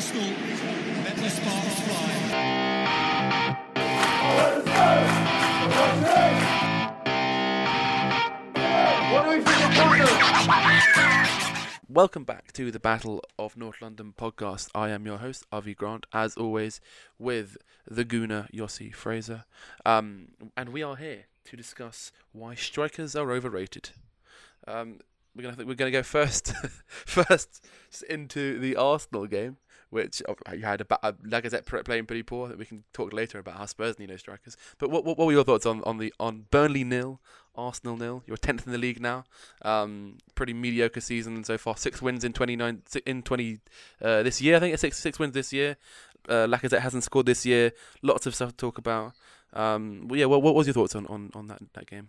Arsenal, let the sparks fly. Welcome back to the Battle of North London podcast. I am your host, Avi Grant, as always, with the Gooner Yossi Fraser. Um, and we are here to discuss why strikers are overrated. Um, we're gonna we're gonna go first first into the Arsenal game, which uh, you had a, a Lacazette playing pretty poor. That we can talk later about how Spurs need no strikers. But what, what what were your thoughts on on the on Burnley nil, Arsenal nil? You're tenth in the league now. Um, pretty mediocre season so far. Six wins in twenty nine in twenty uh, this year. I think it's six six wins this year. Uh, Lacazette hasn't scored this year. Lots of stuff to talk about. Um, well, yeah. What what was your thoughts on, on, on that that game?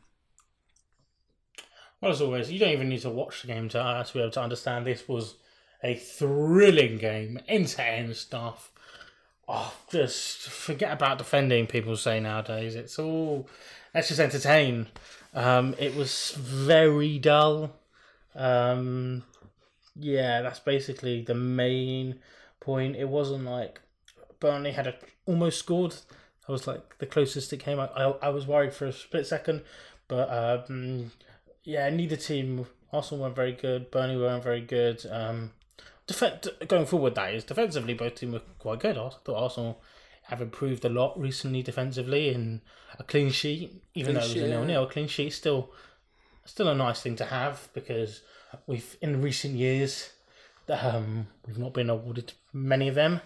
Well, as always, you don't even need to watch the game to, uh, to be able to understand this was a thrilling game, end to end stuff. Oh, just forget about defending. People say nowadays it's all let's just entertain. Um, it was very dull. Um, yeah, that's basically the main point. It wasn't like Burnley had a, almost scored. I was like the closest it came. I, I, I was worried for a split second, but um, yeah, neither team. Arsenal weren't very good. Burnley weren't very good. Um, def- going forward, that is defensively, both teams were quite good. I thought Arsenal have improved a lot recently defensively, and a clean sheet, even Clean though it was sheet, a yeah. nil nil, clean sheet still still a nice thing to have because we've in recent years um, we've not been awarded many of them.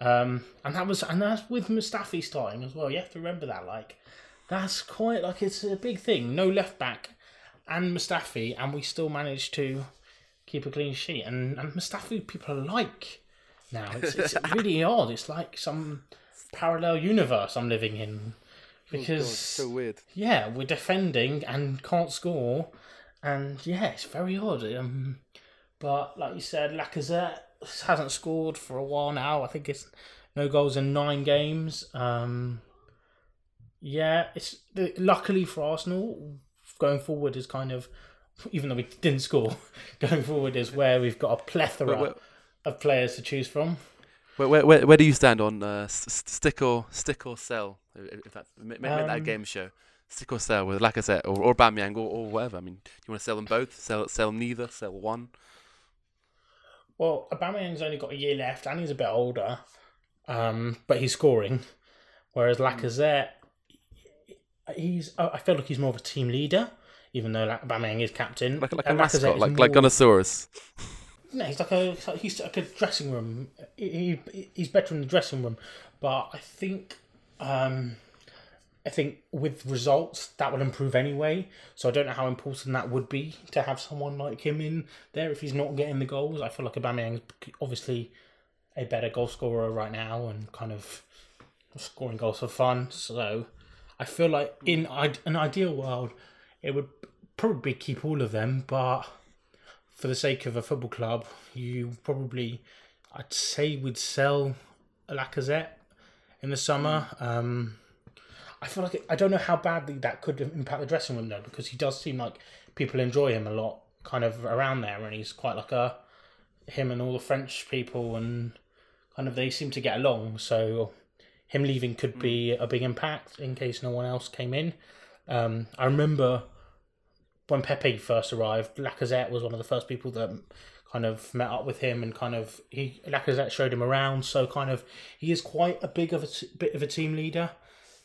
Um, and that was and that's with Mustafi starting as well. You have to remember that, like that's quite like it's a big thing. No left back and Mustafi, and we still managed to keep a clean sheet. And and Mustafi, people are like now. It's, it's really odd. It's like some parallel universe I'm living in because so weird. yeah, we're defending and can't score, and yeah, it's very odd. Um, but like you said, Lacazette hasn't scored for a while now. I think it's no goals in nine games. Um, yeah, it's luckily for Arsenal going forward is kind of even though we didn't score, going forward is where we've got a plethora Where- where- of players to choose from. Where, where, where, where do you stand on uh, stick or stick or sell? If that's make, make that Um, game show. Stick or sell with Lacazette or or Aubameyang or, or whatever. I mean, do you want to sell them both? Sell sell neither. Sell one. Well, Aubameyang's only got a year left, and he's a bit older, um, but he's scoring. Whereas Lacazette, he's I feel like he's more of a team leader, even though like, Aubameyang is captain. Like like a mascot, like like more- Gunnosaurus. No, he's like a he's like a dressing room. He, he- he's better in the dressing room, but I think um, I think with results that will improve anyway. So I don't know how important that would be to have someone like him in there if he's not getting the goals. I feel like Aubameyang's obviously a better goal scorer right now and kind of scoring goals for fun. So I feel like in an ideal world, it would probably keep all of them, but for the sake of a football club, you probably, I'd say, would sell Lacazette in the summer. Um, I feel like I don't know how badly that could impact the dressing room though, because he does seem like people enjoy him a lot, kind of around there, and he's quite like a him and all the French people, and kind of they seem to get along. So him leaving could be a big impact in case no one else came in. Um, I remember when Pepe first arrived, Lacazette was one of the first people that kind of met up with him and kind of he Lacazette showed him around. So kind of he is quite a big of a t- bit of a team leader,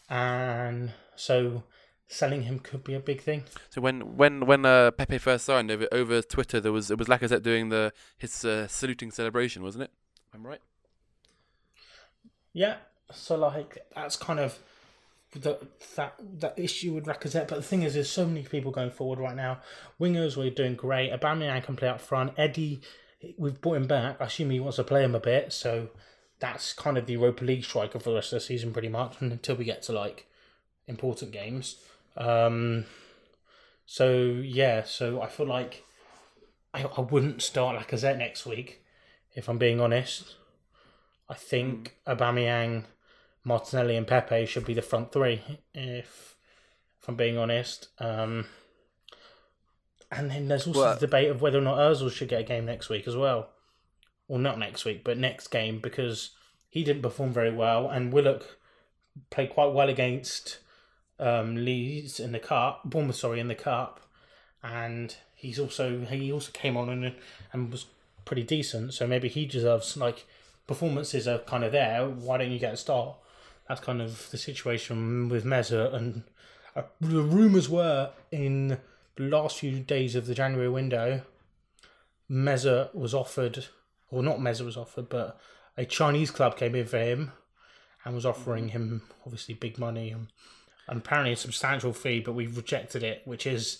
and so selling him could be a big thing. So when when when uh, Pepe first signed over over Twitter, there was it was Lacazette doing the his uh, saluting celebration, wasn't it? I'm right. Yeah, so like that's kind of the that that issue with Lacazette. But the thing is, there's so many people going forward right now. Wingers we're doing great. Aubameyang can play up front. Eddie, we've brought him back. I assume he wants to play him a bit. So that's kind of the Europa League striker for the rest of the season, pretty much, until we get to like important games. Um, so yeah, so I feel like I, I wouldn't start Lacazette next week, if I'm being honest. I think Aubameyang, Martinelli, and Pepe should be the front three. If if I'm being honest, um, and then there's also Well- the debate of whether or not Özil should get a game next week as well. or not next week, but next game because he didn't perform very well, and Willock played quite well against um, Leeds in the cup, Bournemouth, sorry, in the cup, and he's also he also came on and and was pretty decent. So maybe he deserves like performances are kind of there. Why don't you get a start? That's kind of the situation with Mesut, and uh, the rumours were in the last few days of the January window, Mesut was offered, or not Mesut was offered, but a Chinese club came in for him and was offering him obviously big money and, and apparently a substantial fee, but we rejected it, which is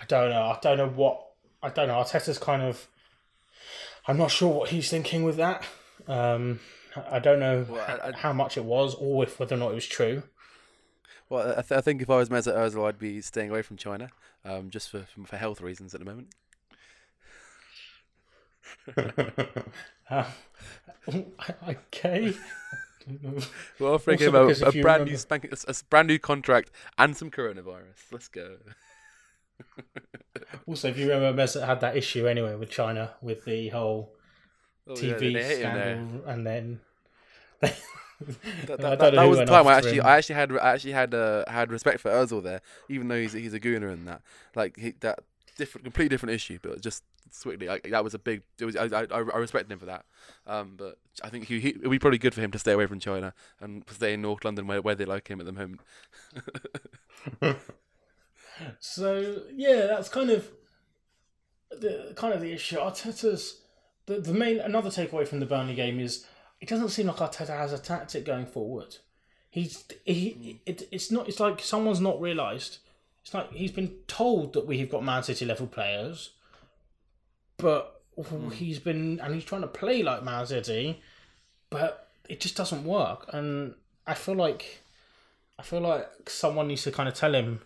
I don't know. I don't know what I don't know. Arteta's kind of I'm not sure what he's thinking with that. Um, I don't know Well, I- I- how much it was or if whether or not it was true. Well, I, th- I think if I was Mesut Ozil, I'd be staying away from China, um, just for for health reasons at the moment. Um, okay. We're offering Also him a, a brand new remember- spanking, a, s- a brand new contract and some coronavirus. Let's go. Also, if you remember, Mesut had that issue anyway with China with the whole Oh, TV they hate him there. scandal, and then That, that, that, that was the time I actually, him. I actually had, I actually had, uh, had respect for Özil there, even though he's he's a gooner and that, like he, that different, completely different issue, but just swiftly, like that was a big. It was, I, I, I respected him for that. Um, but I think he, he, it would be probably good for him to stay away from China and stay in North London where, where they like him at the moment. So yeah, that's kind of the kind of the issue. Arteta's the the main another takeaway from the Burnley game is it doesn't seem like Arteta has a tactic going forward. He's he hmm. it, it's not it's like someone's not realised. It's like he's been told that we've got Man City level players, but hmm. he's been and he's trying to play like Man City, but it just doesn't work. And I feel like I feel like someone needs to kind of tell him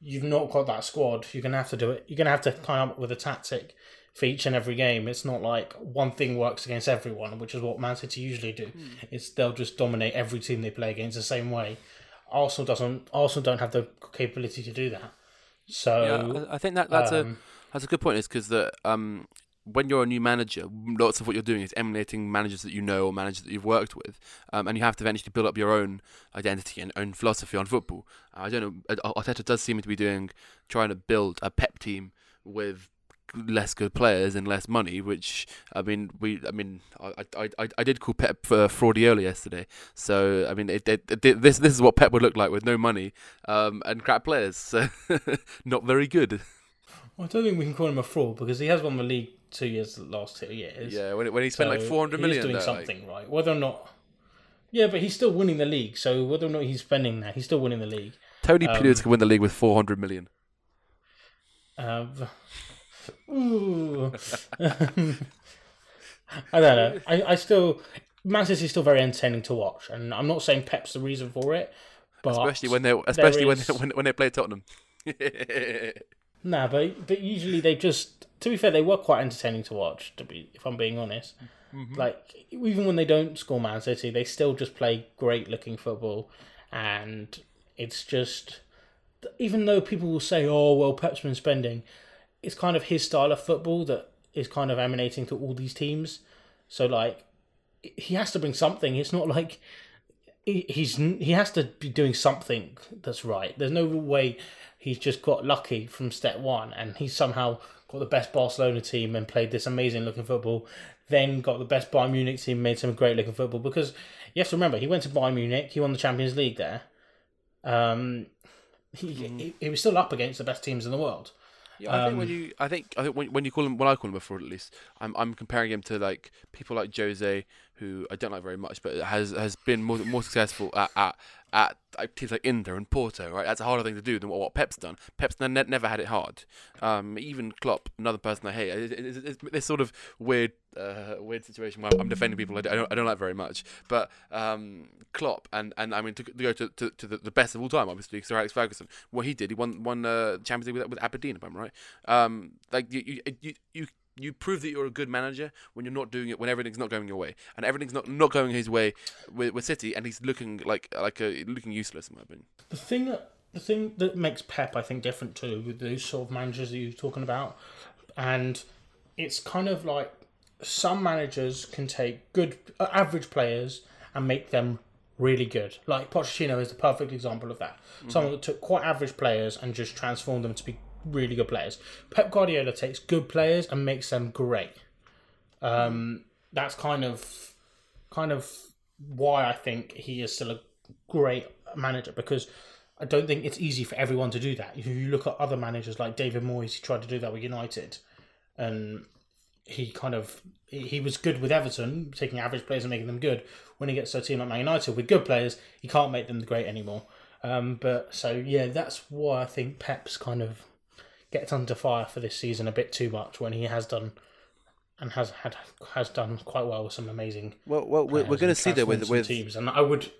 you've not got that squad. You're gonna have to do it. You're gonna have to come up with a tactic for each and every game. It's not like one thing works against everyone, which is what Man City usually do. It's they'll just dominate every team they play against the same way. Arsenal doesn't. Arsenal don't have the capability to do that. So Yeah, I, think that that's a um, that's a good point. Is because that um when you're a new manager, lots of what you're doing is emulating managers that you know or managers that you've worked with, um, and you have to eventually build up your own identity and own philosophy on football. I don't know. Ar- Arteta does seem to be doing trying to build a pep team with less good players and less money. Which I mean, we I mean, I I, I, I did call Pep uh, fraudiola yesterday. So I mean, it, it, it, this this is what Pep would look like with no money um, and crap players. So not very good. I don't think we can call him a fraud because he has won the league two years, the last two years. Yeah, when, when he spent like So 400 he million is doing like- something right. Whether or not, yeah, but he's still winning the league. So whether or not he's spending that, he's still winning the league. Tony Um, Pulis could win the league with 400 million. Um, ooh. I don't know. I, I still Man City is still very entertaining to watch, and I'm not saying Pep's the reason for it, but Especially when they especially when, they, when when they play Tottenham. Nah, but but usually they just to be fair, they were quite entertaining to watch. To be, if I'm being honest, mm-hmm. like even when they don't score Man City, they still just play great looking football, and it's just even though people will say, "Oh, well, Pep's been spending," it's kind of his style of football that is kind of emanating to all these teams. So like, he has to bring something. It's not like he's he has to be doing something that's right. There's no way he's just got lucky from step one and he's somehow got the best Barcelona team and played this amazing looking football. Then got the best Bayern Munich team, made some great looking football. Because you have to remember, he went to Bayern Munich, he won the Champions League there. Um, he, he, he was still up against the best teams in the world. Yeah, I think when Um, you, I think, I think when, when you call him, when I call him a fraud, at least, I'm, I'm comparing him to like people like Jose, who I don't like very much, but has has been more more successful at at, at teams like Inter and Porto. Right, that's a harder thing to do than what, what Pep's done. Pep's ne- never had it hard. Um, even Klopp, another person I hate, it, it, it's, this sort of weird uh, weird situation where I'm defending people I don't, I don't like very much. But um, Klopp and, and I mean to, to go to, to, to the, the best of all time, obviously, Sir Alex Ferguson. What he did, he won won uh, Champions League with, with Aberdeen, if I'm right. Um, like you you you. you you prove that you're a good manager when you're not doing it when everything's not going your way and everything's not, not going his way with, with City and he's looking like like a, looking useless in my opinion. The thing that the thing that makes Pep, I think, different too with those sort of managers that you're talking about, and it's kind of like some managers can take good, uh, average players and make them really good. Like Pochettino is the perfect example of that. Someone that took quite average players and just transformed them to be really good players. Pep Guardiola takes good players and makes them great. Um, that's kind of, kind of why I think he is still a great manager because I don't think it's easy for everyone to do that. If you look at other managers like David Moyes, he tried to do that with United, and he kind of he was good with Everton, taking average players and making them good. When he gets to a team like Man United with good players, he can't make them great anymore. Um, but so yeah, that's why I think Pep's kind of gets under fire for this season a bit too much when he has done and has had has done quite well with some amazing. Well, well, we're, we're going to see that with with teams, and I would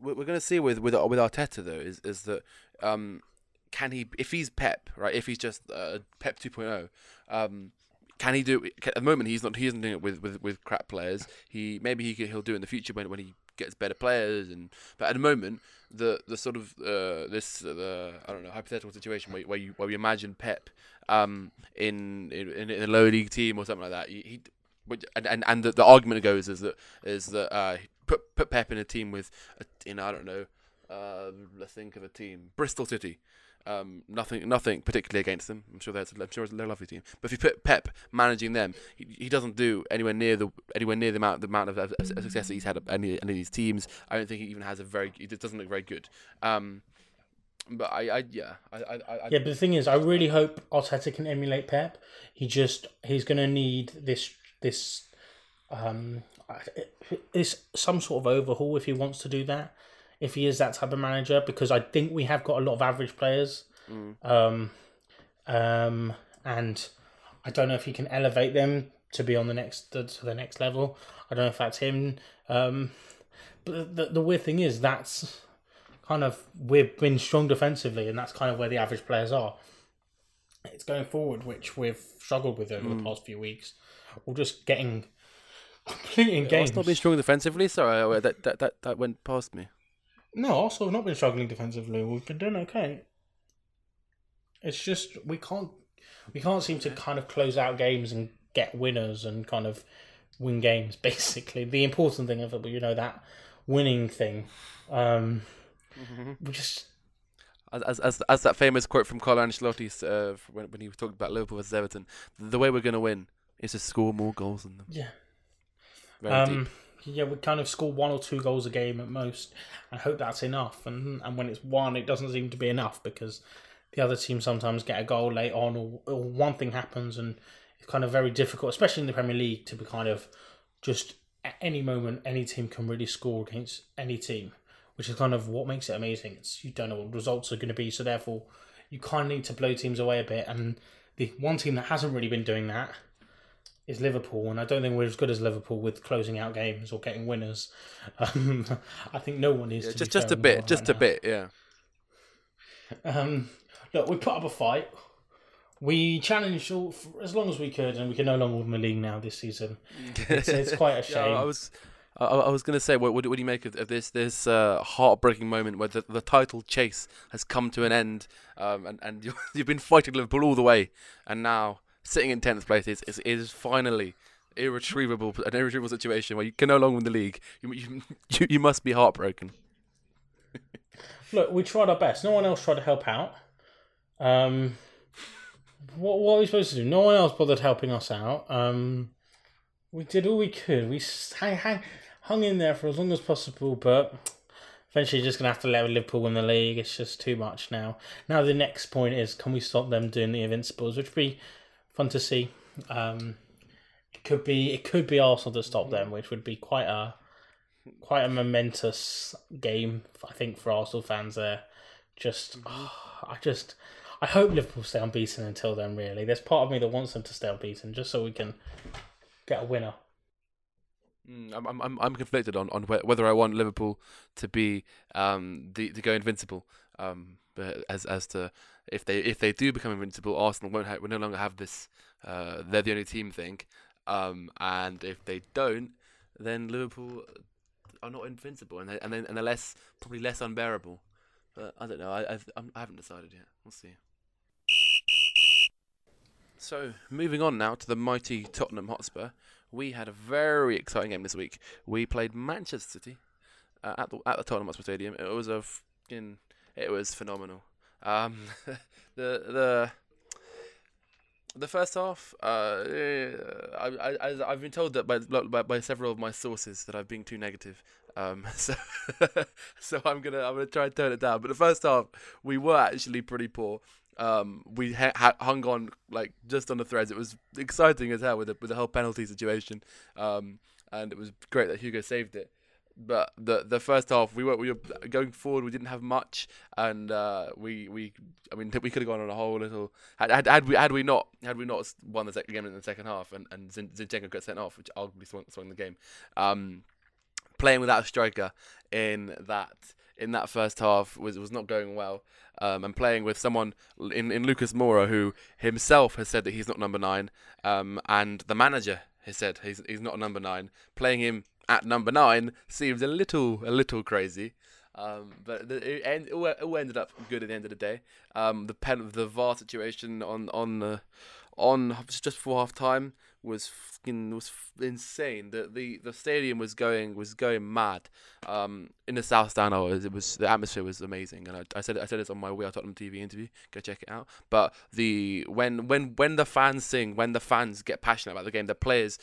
we're going to see with with with Arteta though is is that um can he if he's Pep right if he's just uh, Pep 2.0 um can he do it? At the moment, he's not. He isn't doing it with, with, with crap players. He maybe he can, he'll do it in the future when when he gets better players. And but at the moment, the the sort of uh, this uh, the I don't know hypothetical situation where, where you where you imagine Pep um in in, in a lower league team or something like that. He, he and and, and the, the argument goes is that is that uh, put put Pep in a team with a, in I don't know uh, let's think of a team Bristol City. Um, nothing, nothing particularly against them. I'm sure that's, I'm sure it's a lovely team. But if you put Pep managing them, he, he doesn't do anywhere near the anywhere near the amount the amount of, of, of success that he's had at any, any of these teams. I don't think he even has a very. It doesn't look very good. Um, but I, I yeah, I, I, I Yeah, but the thing is, I really hope Arteta can emulate Pep. He just he's going to need this this um this some sort of overhaul if he wants to do that. If he is that type of manager, because I think we have got a lot of average players, um, um, and I don't know if he can elevate them to be on the next to the next level. I don't know if that's him. Um, but the, the weird thing is that's kind of we've been strong defensively, and that's kind of where the average players are. It's going forward, which we've struggled with over the past few weeks. We're just getting completing games. Not been strong defensively. Sorry, that, that that that went past me. No, Arsenal have not been struggling defensively. We've been doing okay. It's just we can't we can't seem to kind of close out games and get winners and kind of win games. Basically, the important thing of it, you know, that winning thing. Um, We just As, as, as, as that famous quote from Carlo Ancelotti uh, when, when he talked about Liverpool versus Everton, the way we're going to win is to score more goals than them. yeah. Very Um, deep. Yeah, we kind of score one or two goals a game at most, and hope that's enough. And and when it's one, it doesn't seem to be enough because the other team sometimes get a goal late on, or, or one thing happens, and it's kind of very difficult, especially in the Premier League, to be kind of just at any moment any team can really score against any team, which is kind of what makes it amazing. It's you don't know what results are going to be, so therefore you kind of need to blow teams away a bit. And the one team that hasn't really been doing that is Liverpool, and I don't think we're as good as Liverpool with closing out games or getting winners. Um, I think no one is. Yeah, just just a bit, right just a now. bit, yeah. Um, look, we put up a fight. We challenged all for as long as we could, and we can no longer win the league now this season. It's, it's quite a Yeah, shame. I was, I, I was going to say, what, what, do- what do you make of, of this this uh, heartbreaking moment where the, the title chase has come to an end, um, and and you've been fighting Liverpool all the way, and now sitting in tenth place is is, is finally irretrievable an irretrievable situation where you can no longer win the league. You you, you, must be heartbroken. Look, we tried our best. No one else tried to help out. Um, what, what are we supposed to do? No one else bothered helping us out. Um, we did all we could. We hang, hang, hung in there for as long as possible, but eventually just to have to let Liverpool win the league. It's just too much now. Now the next point is, can we stop them doing the Invincibles, which would be fun to see. Um, it could be it could be Arsenal to stop them, which would be quite a quite a momentous game, I think, for Arsenal fans. There, just I just I hope Liverpool stay unbeaten until then. Really, there's part of me that wants them to stay unbeaten, just so we can get a winner. Mm, I'm I'm I'm- I'm conflicted on on whether I want Liverpool to be um the to go invincible. Um, but as as to if they if they do become invincible, Arsenal won't have, will no longer have this. Uh, they're the only team thing. Um, and if they don't, then Liverpool are not invincible, and they, and then and they're less probably less unbearable. But I don't know. I I've, I haven't decided yet. We'll see. So, moving on now to the mighty Tottenham Hotspur. We had a very exciting game this week. We played Manchester City uh, at the at the Tottenham Hotspur Stadium. It was a fucking, it was phenomenal. Um, the the the first half, uh, I, I, I've been told that by, by by several of my sources that I've been too negative. Um, so so I'm gonna I'm gonna try and turn it down. But the first half, we were actually pretty poor. Um, we ha- hung on like just on the threads. It was exciting as hell with the with the whole penalty situation, um, and it was great that Hugo saved it. But the the first half we were we were going forward. We didn't have much, and uh, we we I mean we could have gone on a whole little had, had, had we had we not had we not won the second game in the second half, and and Zinchenko got sent off, which arguably swung, swung the game. Um, playing without a striker in that in that first half was was not going well. Um, and playing with someone in, in Lucas Moura who himself has said that he's not number nine, um, and the manager has said he's he's not number nine. Playing him at number nine seems a little a little crazy. Um, but it, end, it all ended up good at the end of the day. Um, the pen, the VAR situation on on the on just before half time was fucking was insane. The, the the stadium was going was going mad. Um, in the South Stand, oh, it was the atmosphere was amazing, and I, I said I said this on my We Are Tottenham TV interview. Go check it out. But the when when when the fans sing, when the fans get passionate about the game, the players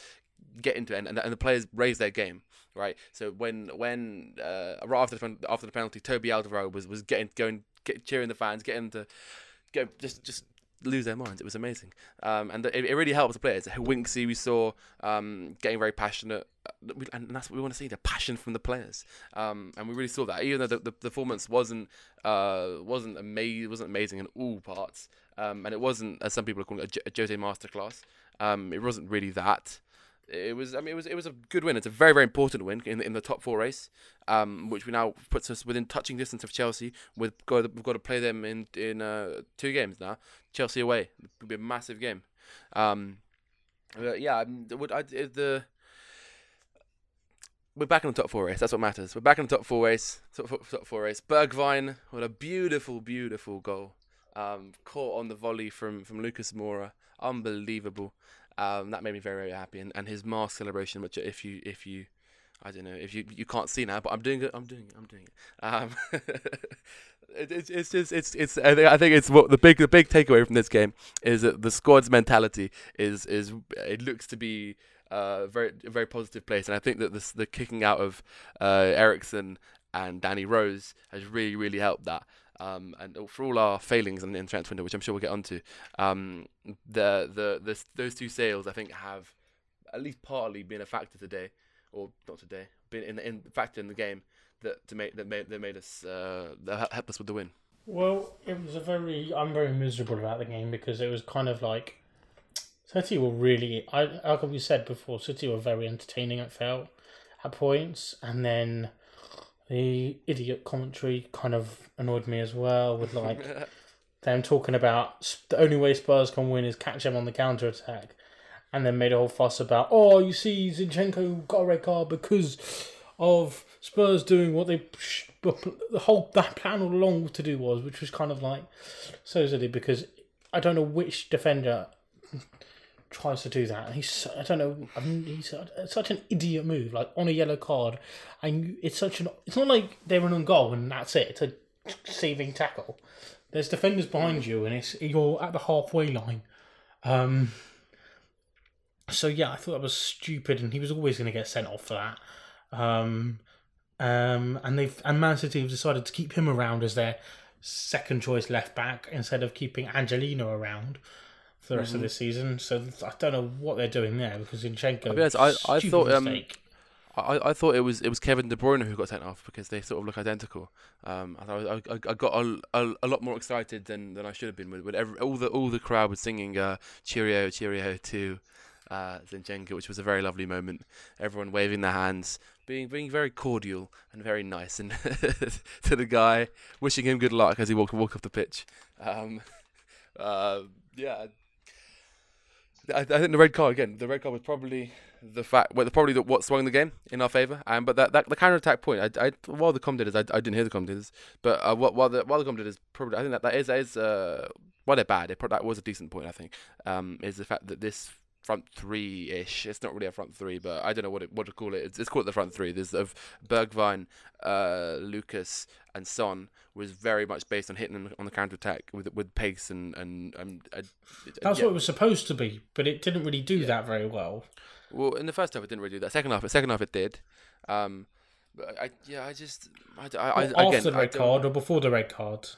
get into it, and, and the players raise their game. Right, so when when uh, right after the after the penalty, Toby Alderweireld was was getting going, get, cheering the fans, getting to go just just lose their minds. It was amazing, um, and it, it really helped the players. Winksy we saw um, getting very passionate, uh, and that's what we want to see: the passion from the players. Um, and we really saw that, even though the, the, performance wasn't uh, wasn't amazing, wasn't amazing in all parts, um, and it wasn't, as some people are calling it, a, Jose masterclass. Um, it wasn't really that it was I mean it was it was a good win. It's a very very important win in in the top four race, um, which we now puts us within touching distance of Chelsea. We've got we've got to play them in in uh, two games now. Chelsea away, it'll be a massive game. Um, yeah, would I the we're back in the top four race. That's what matters. We're back in the top four race. Top four, top four race. Bergwijn, what a beautiful, beautiful goal. Um, caught on the volley from from Lucas Moura. Unbelievable. Um, that made me very very happy, and, and his mask celebration, which if you if you I don't know if you you can't see now, but I'm doing it. I'm doing it. I'm doing it. Um, it, it's it's just it's it's. I think, I think it's what the big the big takeaway from this game is that the squad's mentality is is it looks to be uh, very a very positive place, and I think that this the kicking out of uh, Eriksen and Danny Rose has really really helped that. Um, and for all our failings in the transfer window, which I'm sure we'll get onto, um, the, the the those two sales I think have at least partly been a factor today, or not today, been in in factor in the game that to make that made that made us uh, that helped us with the win. Well, it was a very I'm very miserable about the game because it was kind of like City were really I like we said before City were very entertaining. It felt at points, and then the idiot commentary kind of annoyed me as well with like them talking about the only way Spurs can win is catch them on the counter attack, and then made a whole fuss about oh you see Zinchenko got a red card because of Spurs doing what they the whole that plan all along to do was, which was kind of like so silly because I don't know which defender tries to do that. He's I don't know. I mean, he's such an idiot move, like on a yellow card, and it's such an. It's not like they're on goal and that's it. It's a saving tackle. There's defenders behind you, and it's you're at the halfway line. Um. So yeah, I thought that was stupid, and he was always going to get sent off for that. Um. Um. And they've and Man City have decided to keep him around as their second choice left back instead of keeping Angelino around for the rest mm-hmm. of the season. So I don't know what they're doing there because Zinchenko. I'll be honest, I, I thought um, I, I thought it was it was Kevin De Bruyne who got sent off because they sort of look identical. Um, I, I, I got a, a, a, lot more excited than, than I should have been with, with every, all the all the crowd was singing uh, cheerio cheerio to uh, Zinchenko, which was a very lovely moment. Everyone waving their hands, being being very cordial and very nice, and to the guy, wishing him good luck as he walked walk off the pitch. Um, uh, yeah, I, I think the red card again. The red card was probably the fact, well, the probably the, what swung the game in our favour. Um, but that, that the counter attack point, I, I while the com commentators, I, I didn't hear the commentators, but uh, while the while the commentators probably, I think that that is that is uh, well they're bad. It that was a decent point. I think um, is the fact that this front three ish. It's not really a front three, but I don't know what it, what to call it. It's, it's called the front three. There's of Bergwijn, uh, Lucas, and Son was very much based on hitting on the counter attack with with pace and and, and uh, That's yeah. what it was supposed to be, but it didn't really do that very well. Well, in the first half, it didn't really do that. Second half, second half, it did. Um, but I, yeah, I just, I, I, I After the red card or before the red card?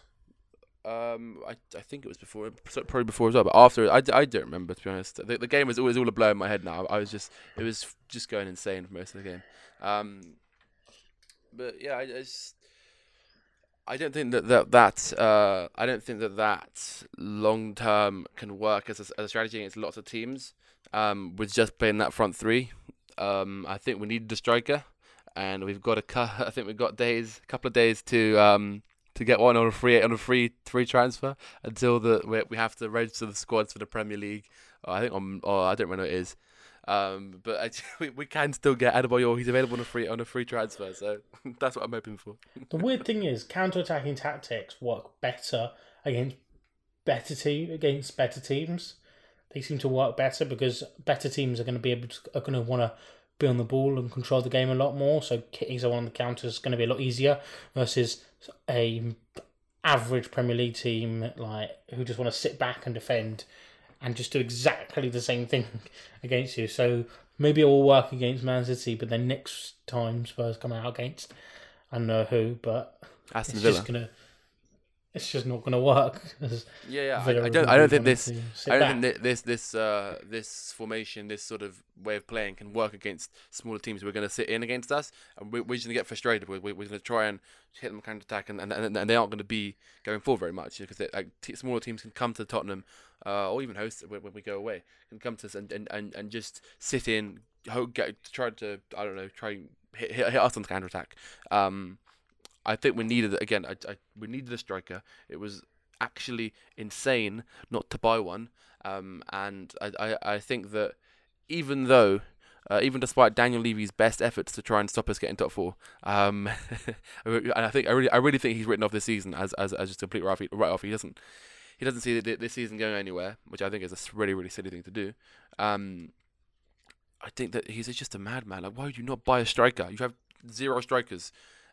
Um, I, I think it was before, probably before as well. But after, I, I don't remember to be honest. The, the game was always all a blur in my head now. I was just, it was just going insane for most of the game. Um, but yeah, I, I just. I don't think that that, that uh, I don't think that that long term can work as a, as a strategy against lots of teams. Um, with just playing that front three, um, I think we need the striker, and we've got a I think we've got days, a couple of days to um to get one on a free on a free free transfer until the we, we have to register the squads for the Premier League. Uh, I think on oh I don't remember what it is. Um, but I, we, we can still get Adebayor. He's available on a free on a free transfer, so that's what I'm hoping for. The weird thing is, counter-attacking tactics work better against better team against better teams. They seem to work better because better teams are going to be able to are going to want to be on the ball and control the game a lot more. So hitting someone on the counter is going to be a lot easier versus a average Premier League team like who just want to sit back and defend and just do exactly the same thing against you. So maybe it will work against Man City, but then next time Spurs come out against I don't know who, but Aston it's Villa. just gonna. It's just not gonna work. Yeah, yeah. I, I don't. I don't think this. I don't back. think thi- this this uh this formation, this sort of way of playing, can work against smaller teams who are going to sit in against us, and we, we're just going to get frustrated. We're, we're going to try and hit them counter attack, and, and and they aren't going to be going forward very much because they, like t- smaller teams can come to Tottenham, uh, or even host when, when we go away, can come to us and, and, and, and just sit in, ho- get try to I don't know, try and hit hit, hit us on the counter attack. Um, I think we needed again. I, I we needed a striker. It was actually insane not to buy one. Um, and I, I, I think that even though, uh, even despite Daniel Levy's best efforts to try and stop us getting top four, um, and I think I really, I really think he's written off this season as, as, as just a complete write off. He doesn't, he doesn't see this season going anywhere, which I think is a really, really silly thing to do. Um, I think that he's just a madman. Like, why would you not buy a striker? You have zero strikers,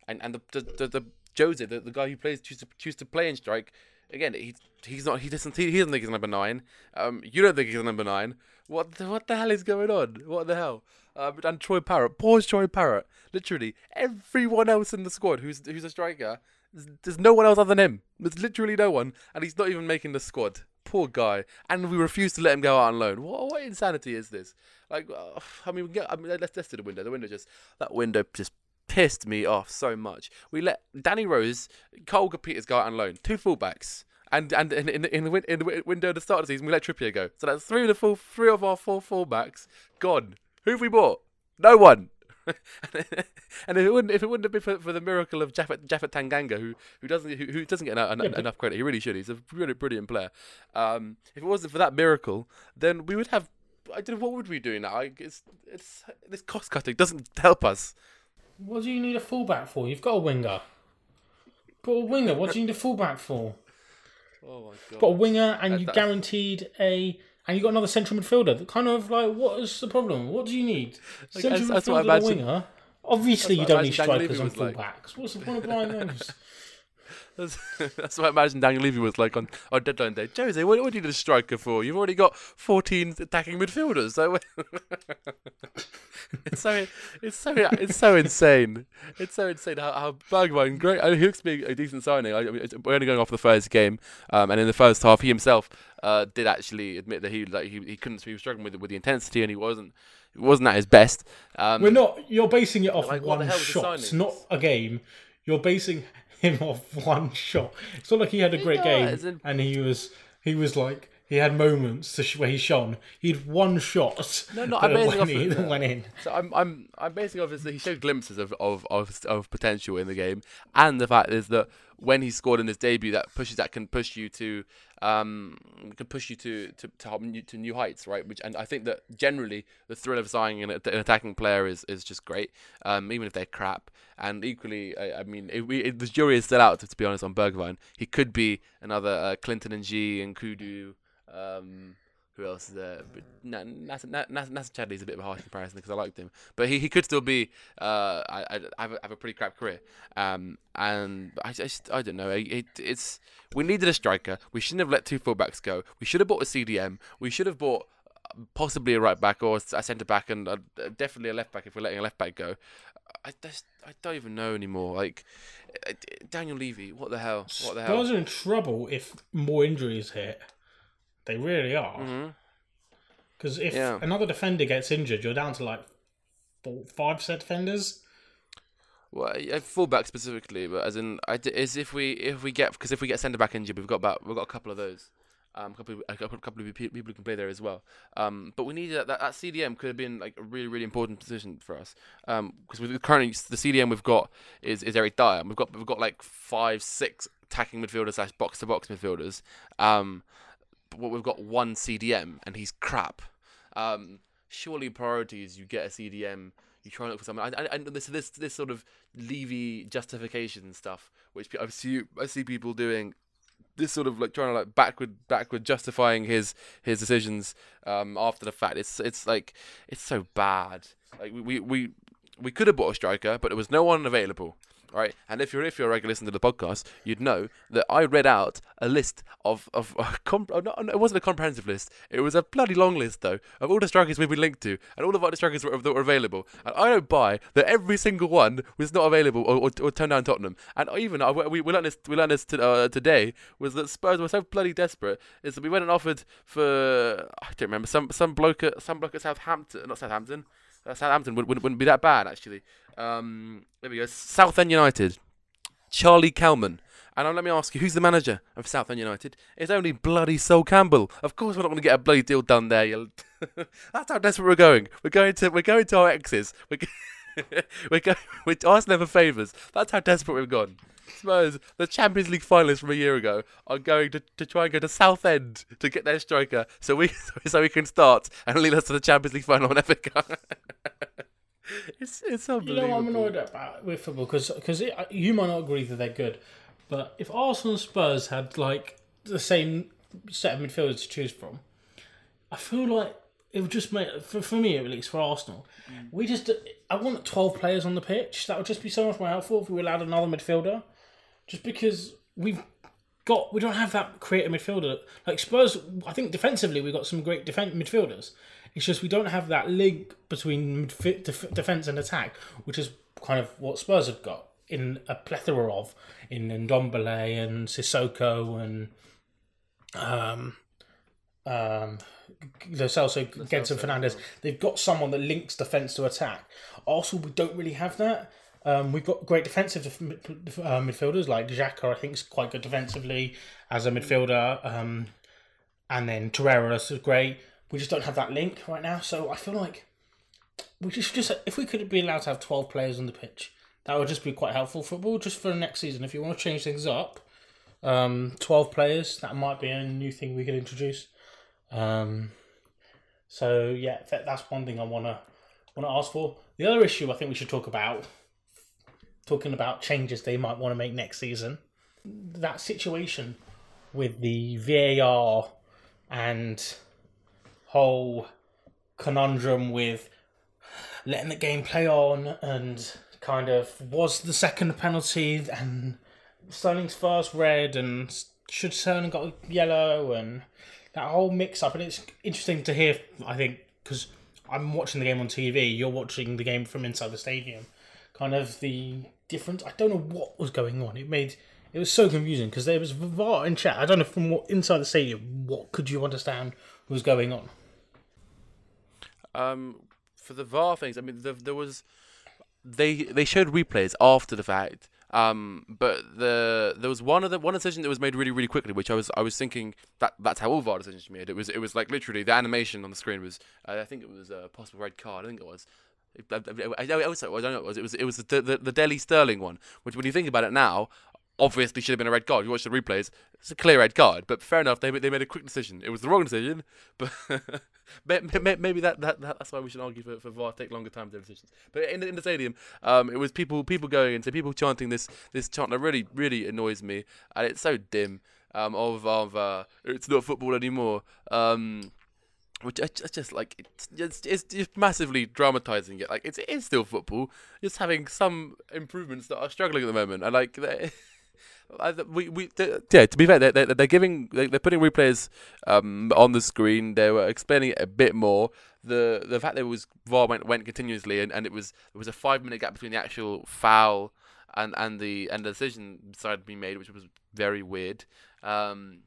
and and the the, the, the Jose, the, the guy who plays choose to choose to play in strike. Again, he he's not. He doesn't. He, doesn't think he's number nine. Um, you don't think he's number nine. What the, what the hell is going on? What the hell? Um, and Troy Parrott, poor Troy Parrott. Literally, everyone else in the squad who's who's a striker, there's, there's no one else other than him. There's literally no one, and he's not even making the squad. Poor guy. And we refuse to let him go out on loan. What what insanity is this? Like, uh, I mean, I mean, let's let's do the window. The window just that window just pissed me off so much. We let Danny Rose, Cole Peters go out on loan, two fullbacks, and and in, in, in the win- in the window at the start of the season we let Trippier go. So that's three of the full three of our four fullbacks gone. Who have we bought? No one. and if it wouldn't if it wouldn't have been for, for the miracle of Japhet Japhet Tanganga, who who doesn't who, who doesn't get enough, Yeah, enough credit, he really should. He's a really brilliant player. Um, if it wasn't for that miracle, then we would have. I don't know what would we do now. I, it's it's this cost cutting doesn't help us. What do you need a fullback for? You've got a winger. Got a winger. What do you need a fullback for? Oh my god. Got a winger, and you that- guaranteed a, and you got another central midfielder. Kind of like, what is the problem? What do you need? Like, Central that's- that's what I midfielder, and a imagine- winger. Obviously, you that's what I don't need imagine strikers and was like. fullbacks. What's the point of buying those? That's, that's what I imagine Daniel Levy was like on, on deadline day. Jose, what, what do you need a striker for? You've already got 14 attacking midfielders. So it's so it's so it's so insane. It's so insane how, how Bergwijn great. I mean, he looks to be a decent signing. I, I mean, we're only going off the first game, um, and in the first half, he himself uh, did actually admit that he like he, he couldn't. He was struggling with with the intensity, and he wasn't he wasn't at his best. Um, We're not. You're basing it off Like, one hell was the shot, not a game. You're basing him off one shot. It's not like he had a great game and- he was he was like he had moments to sh- where he shone. He had one shot. No, no, I'm basing went, off in- of- went in. So I'm I'm I'm basing off is that he showed glimpses of, of, of, of potential in the game, and the fact is that when he scored in his debut that pushes that can push you to um can push you to to to, new- to new heights, right? Which and I think that generally the thrill of signing an, an attacking player is, is just great, um even if they're crap. And equally, I, I mean, it, it, the jury is still out to, be honest on Bergwijn. He could be another uh, Clinton N'Jie and Kudu. Um, who else is there? But Na- Nas- Na- Nas- Nacer Chadli is a bit of a harsh comparison because I liked him, but he, he could still be. Uh, I, I have a, have a pretty crap career. Um, and I just I don't know. It, it's we needed a striker. We shouldn't have let two fullbacks go. We should have bought a CDM. We should have bought uh, possibly a right back or a centre back and uh definitely a left back if we're letting a left back go. I just I don't even know anymore. Like uh, Daniel Levy, what the hell? What the hell? Spurs are in trouble if more injuries hit. They really are. Because if Yeah. another defender gets injured, you're down to like four, five set defenders. Well, yeah, fullback specifically, but as in, I is if we if we get because if we get centre back injured, we've got about we've got a couple of those, um, a couple of, a couple, of people who can play there as well. Um, but we need that, that that CDM could have been like a really really important position for us. Um, because with currently the CDM we've got is is Eric Dier. We've got we've got like five six attacking midfielders slash box to box midfielders. Um, but we've got one CDM and he's crap. Um, surely priority is you get a CDM. You try and look for someone. I, I, this this this sort of Levy justification stuff, which I see I see people doing. This sort of like trying to like backward backward justifying his his decisions um, after the fact. It's it's like it's so bad. Like we we we, we could have bought a striker, but there was no one available. Right, and if you're if you're a regular listener to the podcast, you'd know that I read out a list of of uh, comp- oh, not, it wasn't a comprehensive list. It was a bloody long list though of all the strikers we've been linked to and all of the strikers that were available. And I don't buy that every single one was not available or, or, or turned down Tottenham. And even I, we we learned this we learned this to, uh, today was that Spurs were so bloody desperate is that we went and offered for I don't remember some some bloke at some bloke at Southampton not Southampton. Uh, Southampton would, wouldn't, wouldn't be that bad actually. Um, there we go. Southend United. Charlie Kelman. And let me ask you, who's the manager of Southend United? It's only bloody Sol Campbell. Of course, we're not going to get a bloody deal done there. That's how desperate we're going. We're going to we're going to our exes. We're go- we're going we're asking them for favours. That's how desperate we've gone. Spurs, the Champions League finalists from a year ago, are going to, to try and go to Southend to get their striker, so we so we can start and lead us to the Champions League final on FA Cup. it's it's You unbelievable. know what I'm annoyed about with football because you might not agree that they're good, but if Arsenal and Spurs had like the same set of midfielders to choose from, I feel like it would just make for, for me at least for Arsenal, we just I want 12 players on the pitch. That would just be so much more helpful if we allowed another midfielder, just because we've got we don't have that creative midfielder like Spurs. I think defensively we've got some great defense midfielders. It's just we don't have that link between midfi- def- defense and attack, which is kind of what Spurs have got in a plethora of in Ndombele and Sissoko and um um the Celso Gedson Fernandes. They've got someone that links defense to attack. Arsenal, we don't really have that. Um, we've got great defensive def- uh, midfielders like Xhaka, I think is quite good defensively as a midfielder. Um, and then Torreira is great. We just don't have that link right now. So I feel like we just just if we could be allowed to have twelve players on the pitch, that would just be quite helpful football just for the next season. If you want to change things up, um, twelve players that might be a new thing we could introduce. Um, so yeah, that, that's one thing I wanna wanna ask for. The other issue I think we should talk about, talking about changes they might want to make next season, that situation with the VAR and whole conundrum with letting the game play on and kind of was the second penalty and Sterling's first red and should Sterling got yellow and that whole mix up and it's interesting to hear I think because I'm watching the game on TV you're watching the game from inside the stadium. Kind of the difference I don't know what was going on. It made it was so confusing because there was VAR in chat. I don't know from what inside the stadium what could you understand was going on? Um, for the VAR things, I mean, there, there was they they showed replays after the fact. Um, but the there was one of the one decision that was made really really quickly, which I was I was thinking that that's how all VAR decisions are made. It was it was like literally the animation on the screen was uh, I think it was a possible red card. I think it was. I, I, I, I, also, I don't know. It was it was it was the, the the Dele Sterling one. Which when you think about it now, obviously should have been a red card. You watch the replays; it's a clear red card. But fair enough, they they made a quick decision. It was the wrong decision, but maybe that, that that's why we should argue for for VAR take longer time to decisions. But in the, in the stadium, um, it was people people going into people chanting this this chant that really really annoys me, and it's so dim. Um, of of uh, it's not football anymore. Um, which it's just like it's just it's just massively dramatizing it. Like it's it is still football, just having some improvements that are struggling at the moment. And like we we yeah. To be fair, they're they're giving they're putting replays um on the screen. They were explaining it a bit more. The the fact that it was VAR went went continuously and, and it was there was a five minute gap between the actual foul and and the and the decision decided to be made, which was very weird. Um,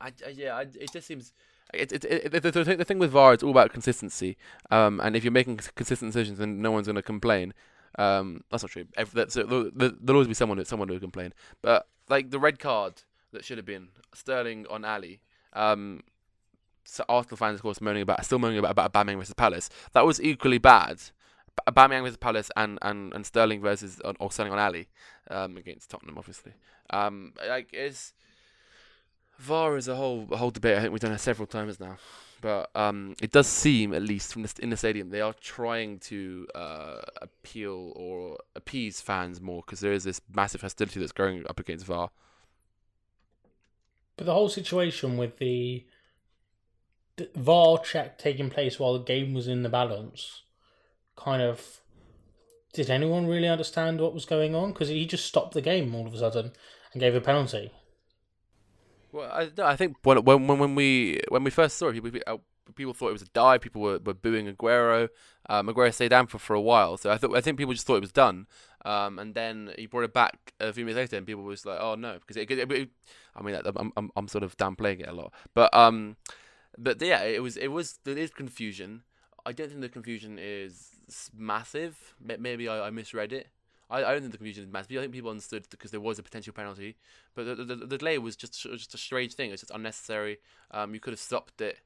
I, I yeah, I, it just seems. It, it, it, the, the, the thing with VAR, is all about consistency. Um, and if you're making consistent decisions, then no one's going to complain. Um, that's not true. That's, uh, there'll always be someone someone who complain. But like the red card that should have been Sterling on Alli. Um, so Arsenal fans, of course, moaning about still moaning about about Aubameyang versus Palace. That was equally bad. Aubameyang versus Palace and, and, and Sterling versus or Sterling on Alli um, against Tottenham, obviously. Um, like it's VAR is a whole a whole debate. I think we've done it several times now but um, it does seem, at least from in the stadium, they are trying to uh, appeal or appease fans more because there is this massive hostility that's growing up against VAR. But the whole situation with the VAR check taking place while the game was in the balance, kind of, did anyone really understand what was going on? Because he just stopped the game all of a sudden and gave a penalty. Well, I, I think when, when when we when we first saw it, people, uh, people thought it was a die. People were, were booing Aguero. Um, Aguero stayed down for, for a while, so I thought I think people just thought it was done. Um, and then he brought it back a few minutes later, and people was like, "Oh no," because it, it, it, I mean, I'm, I'm I'm sort of downplaying it a lot, but um, but yeah, it was it was there is confusion. I don't think the confusion is massive. Maybe I, I misread it. I, I don't think the confusion is massive. I think people understood because there was a potential penalty, but the the, the delay was just just a strange thing. It's just unnecessary. Um, you could have stopped it.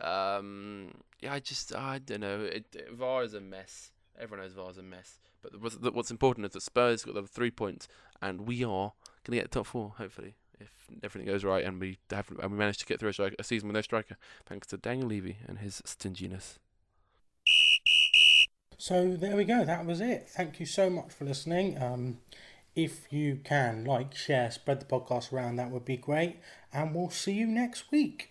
Um, yeah, I just I don't know. It, it, VAR is a mess. Everyone knows VAR is a mess. But what's, what's important is that Spurs got the three points, and we are going to get top four hopefully if everything goes right and we have and we manage to get through a, a season with no striker, thanks to Daniel Levy and his stinginess. So there we go. That was it. Thank you so much for listening. Um, if you can like, share, spread the podcast around, that would be great. And we'll see you next week.